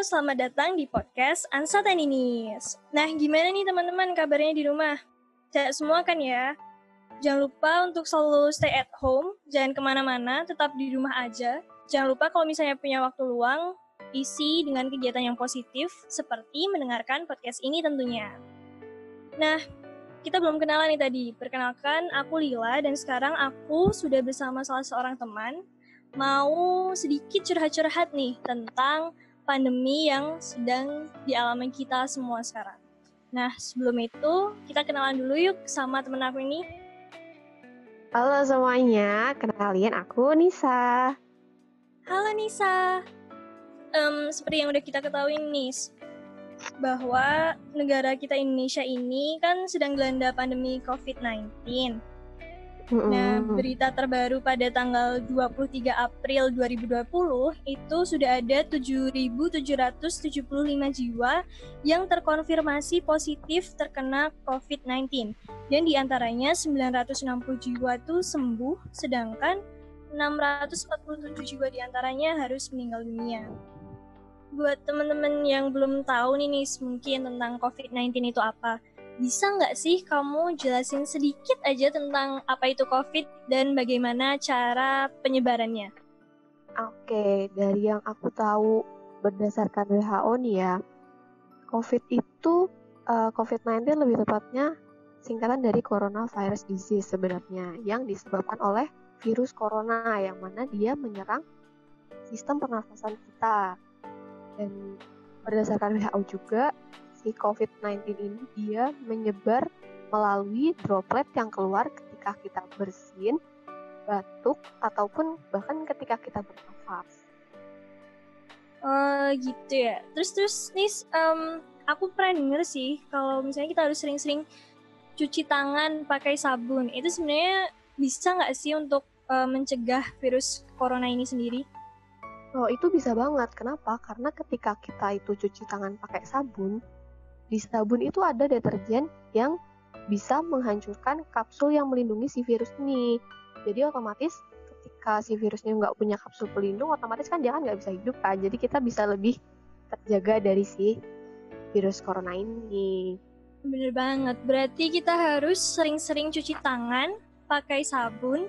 selamat datang di podcast Ansa Teninis. Nah, gimana nih teman-teman kabarnya di rumah? Sehat semua kan ya? Jangan lupa untuk selalu stay at home, jangan ke mana-mana, tetap di rumah aja. Jangan lupa kalau misalnya punya waktu luang, isi dengan kegiatan yang positif, seperti mendengarkan podcast ini tentunya. Nah, kita belum kenalan nih tadi. Perkenalkan, aku Lila dan sekarang aku sudah bersama salah seorang teman mau sedikit curhat-curhat nih tentang pandemi yang sedang dialami kita semua sekarang. Nah, sebelum itu kita kenalan dulu yuk sama temen aku ini. Halo semuanya, kenalin aku Nisa. Halo Nisa. Um, seperti yang udah kita ketahui nih, bahwa negara kita Indonesia ini kan sedang dilanda pandemi COVID-19. Nah, berita terbaru pada tanggal 23 April 2020 itu sudah ada 7.775 jiwa yang terkonfirmasi positif terkena COVID-19. Dan di antaranya 960 jiwa itu sembuh, sedangkan 647 jiwa di antaranya harus meninggal dunia. Buat teman-teman yang belum tahu nih, nih mungkin tentang COVID-19 itu apa, bisa nggak sih kamu jelasin sedikit aja tentang apa itu COVID dan bagaimana cara penyebarannya? Oke, dari yang aku tahu berdasarkan WHO nih ya, COVID itu uh, eh, COVID-19 lebih tepatnya singkatan dari coronavirus disease sebenarnya yang disebabkan oleh virus corona yang mana dia menyerang sistem pernafasan kita. Dan berdasarkan WHO juga si COVID-19 ini dia menyebar melalui droplet yang keluar ketika kita bersin, batuk, ataupun bahkan ketika kita bernafas. Uh, gitu ya. Terus terus nih, um, aku pernah denger sih kalau misalnya kita harus sering-sering cuci tangan pakai sabun. Itu sebenarnya bisa nggak sih untuk uh, mencegah virus corona ini sendiri? Oh itu bisa banget. Kenapa? Karena ketika kita itu cuci tangan pakai sabun, di sabun itu ada deterjen yang bisa menghancurkan kapsul yang melindungi si virus ini. Jadi otomatis ketika si virusnya nggak punya kapsul pelindung, otomatis kan dia kan nggak bisa hidup kan. Jadi kita bisa lebih terjaga dari si virus corona ini. Bener banget. Berarti kita harus sering-sering cuci tangan pakai sabun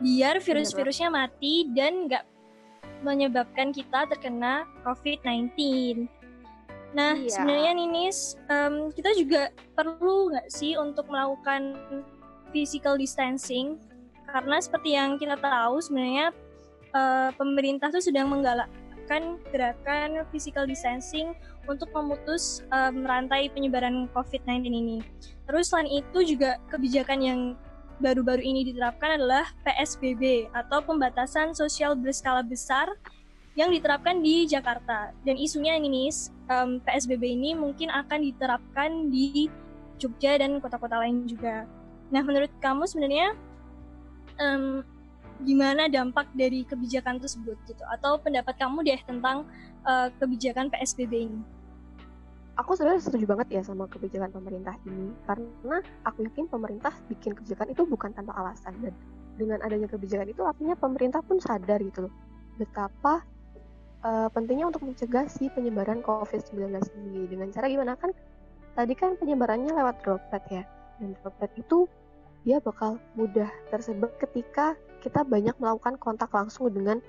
biar virus-virusnya mati dan nggak menyebabkan kita terkena COVID-19. Nah, iya. sebenarnya Ninis, um, kita juga perlu nggak sih untuk melakukan physical distancing? Karena seperti yang kita tahu, sebenarnya uh, pemerintah tuh sedang menggalakkan gerakan physical distancing untuk memutus um, rantai penyebaran COVID-19 ini. Terus selain itu juga kebijakan yang baru-baru ini diterapkan adalah PSBB atau pembatasan sosial berskala besar yang diterapkan di Jakarta. Dan isunya ini nih, um, PSBB ini mungkin akan diterapkan di Jogja dan kota-kota lain juga. Nah, menurut kamu sebenarnya um, gimana dampak dari kebijakan tersebut gitu? Atau pendapat kamu deh tentang uh, kebijakan PSBB ini? Aku sebenarnya setuju banget ya sama kebijakan pemerintah ini karena aku yakin pemerintah bikin kebijakan itu bukan tanpa alasan dan dengan adanya kebijakan itu artinya pemerintah pun sadar gitu loh betapa uh, pentingnya untuk mencegah si penyebaran COVID-19 ini dengan cara gimana? Kan tadi kan penyebarannya lewat droplet ya. Dan droplet itu dia bakal mudah tersebar ketika kita banyak melakukan kontak langsung dengan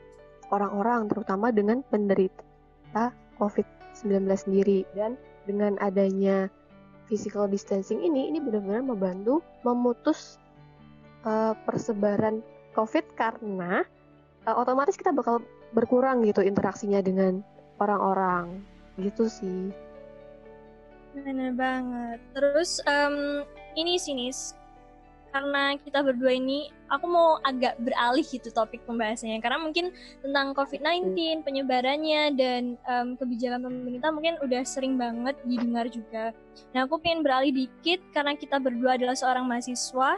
orang-orang terutama dengan penderita COVID-19 sendiri. Dan dengan adanya physical distancing ini ini benar-benar membantu memutus uh, persebaran COVID karena uh, otomatis kita bakal berkurang gitu interaksinya dengan orang-orang gitu sih benar banget terus um, ini sini karena kita berdua ini aku mau agak beralih gitu topik pembahasannya karena mungkin tentang COVID-19 hmm. penyebarannya dan um, kebijakan pemerintah mungkin udah sering banget didengar juga. Nah aku pengen beralih dikit karena kita berdua adalah seorang mahasiswa.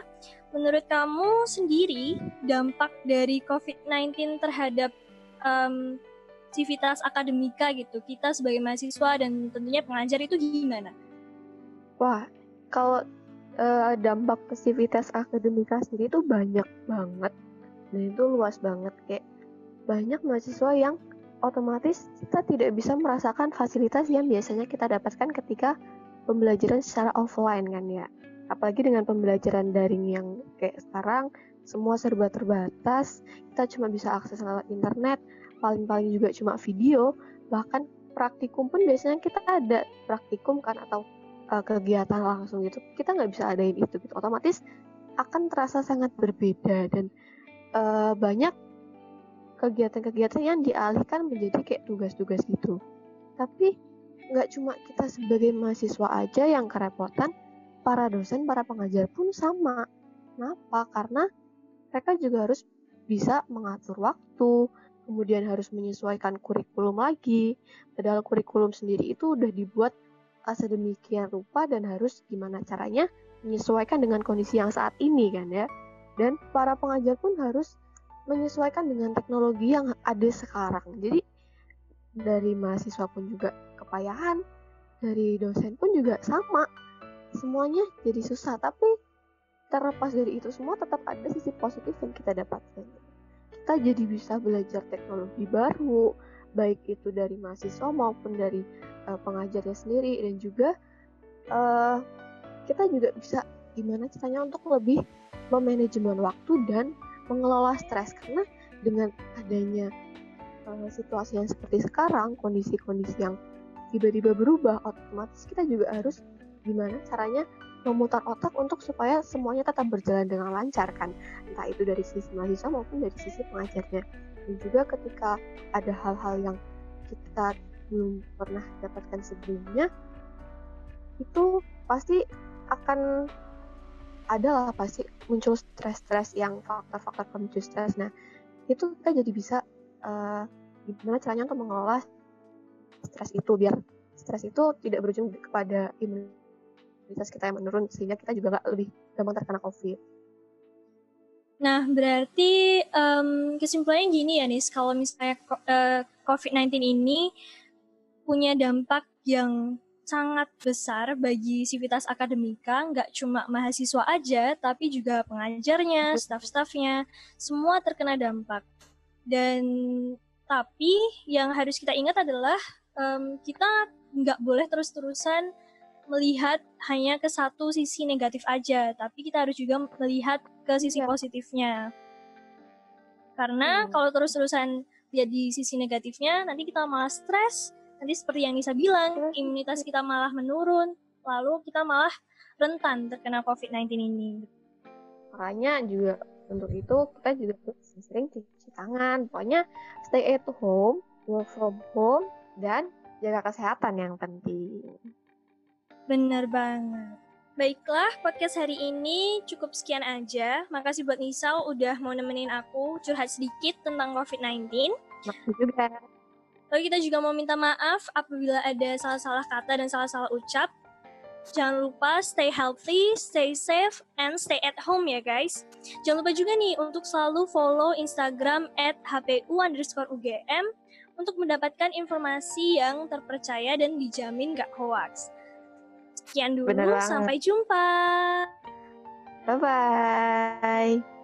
Menurut kamu sendiri dampak dari COVID-19 terhadap um, civitas akademika gitu kita sebagai mahasiswa dan tentunya pengajar itu gimana? Wah, kalau uh, dampak civitas akademika sendiri itu banyak banget dan itu luas banget kayak banyak mahasiswa yang otomatis kita tidak bisa merasakan fasilitas yang biasanya kita dapatkan ketika pembelajaran secara offline kan ya. Apalagi dengan pembelajaran daring yang kayak sekarang semua serba terbatas, kita cuma bisa akses lewat internet, paling-paling juga cuma video, bahkan praktikum pun biasanya kita ada praktikum kan atau uh, kegiatan langsung gitu. Kita nggak bisa adain itu gitu. Otomatis akan terasa sangat berbeda dan uh, banyak kegiatan-kegiatan yang dialihkan menjadi kayak tugas-tugas gitu. Tapi nggak cuma kita sebagai mahasiswa aja yang kerepotan para dosen para pengajar pun sama kenapa karena mereka juga harus bisa mengatur waktu kemudian harus menyesuaikan kurikulum lagi padahal kurikulum sendiri itu udah dibuat sedemikian rupa dan harus gimana caranya menyesuaikan dengan kondisi yang saat ini kan ya. Dan para pengajar pun harus menyesuaikan dengan teknologi yang ada sekarang. Jadi dari mahasiswa pun juga kepayahan, dari dosen pun juga sama. Semuanya jadi susah, tapi terlepas dari itu semua tetap ada sisi positif yang kita dapatkan. Kita jadi bisa belajar teknologi baru, baik itu dari mahasiswa maupun dari uh, pengajarnya sendiri dan juga uh, kita juga bisa gimana caranya untuk lebih memanajemen waktu dan mengelola stres karena dengan adanya uh, situasi yang seperti sekarang kondisi-kondisi yang tiba-tiba berubah otomatis kita juga harus gimana caranya memutar otak untuk supaya semuanya tetap berjalan dengan lancar kan entah itu dari sisi mahasiswa maupun dari sisi pengajarnya dan juga ketika ada hal-hal yang kita belum pernah dapatkan sebelumnya itu pasti akan ada lah pasti muncul stres-stres yang faktor-faktor pemicu stres. Nah, itu kita jadi bisa uh, gimana caranya untuk mengelola stres itu biar stres itu tidak berujung kepada imunitas kita yang menurun sehingga kita juga nggak lebih gampang terkena COVID. Nah, berarti um, kesimpulannya gini ya nih, kalau misalnya uh, eh, COVID-19 ini punya dampak yang sangat besar bagi sivitas akademika, nggak cuma mahasiswa aja, tapi juga pengajarnya, staff-staffnya, semua terkena dampak. Dan tapi yang harus kita ingat adalah um, kita nggak boleh terus-terusan melihat hanya ke satu sisi negatif aja, tapi kita harus juga melihat ke sisi ya. positifnya. Karena hmm. kalau terus-terusan lihat di sisi negatifnya, nanti kita malah stres, nanti seperti yang Nisa bilang, imunitas kita malah menurun, lalu kita malah rentan terkena COVID-19 ini. Makanya juga untuk itu kita juga sering cuci tangan. Pokoknya stay at home, work from home, dan jaga kesehatan yang penting. Bener banget. Baiklah, podcast hari ini cukup sekian aja. Makasih buat Nisa udah mau nemenin aku curhat sedikit tentang COVID-19. Makasih juga. Lalu kita juga mau minta maaf apabila ada salah-salah kata dan salah-salah ucap. Jangan lupa stay healthy, stay safe, and stay at home ya guys. Jangan lupa juga nih untuk selalu follow Instagram at hpu underscore UGM untuk mendapatkan informasi yang terpercaya dan dijamin gak hoax. Sekian dulu, sampai jumpa. Bye-bye.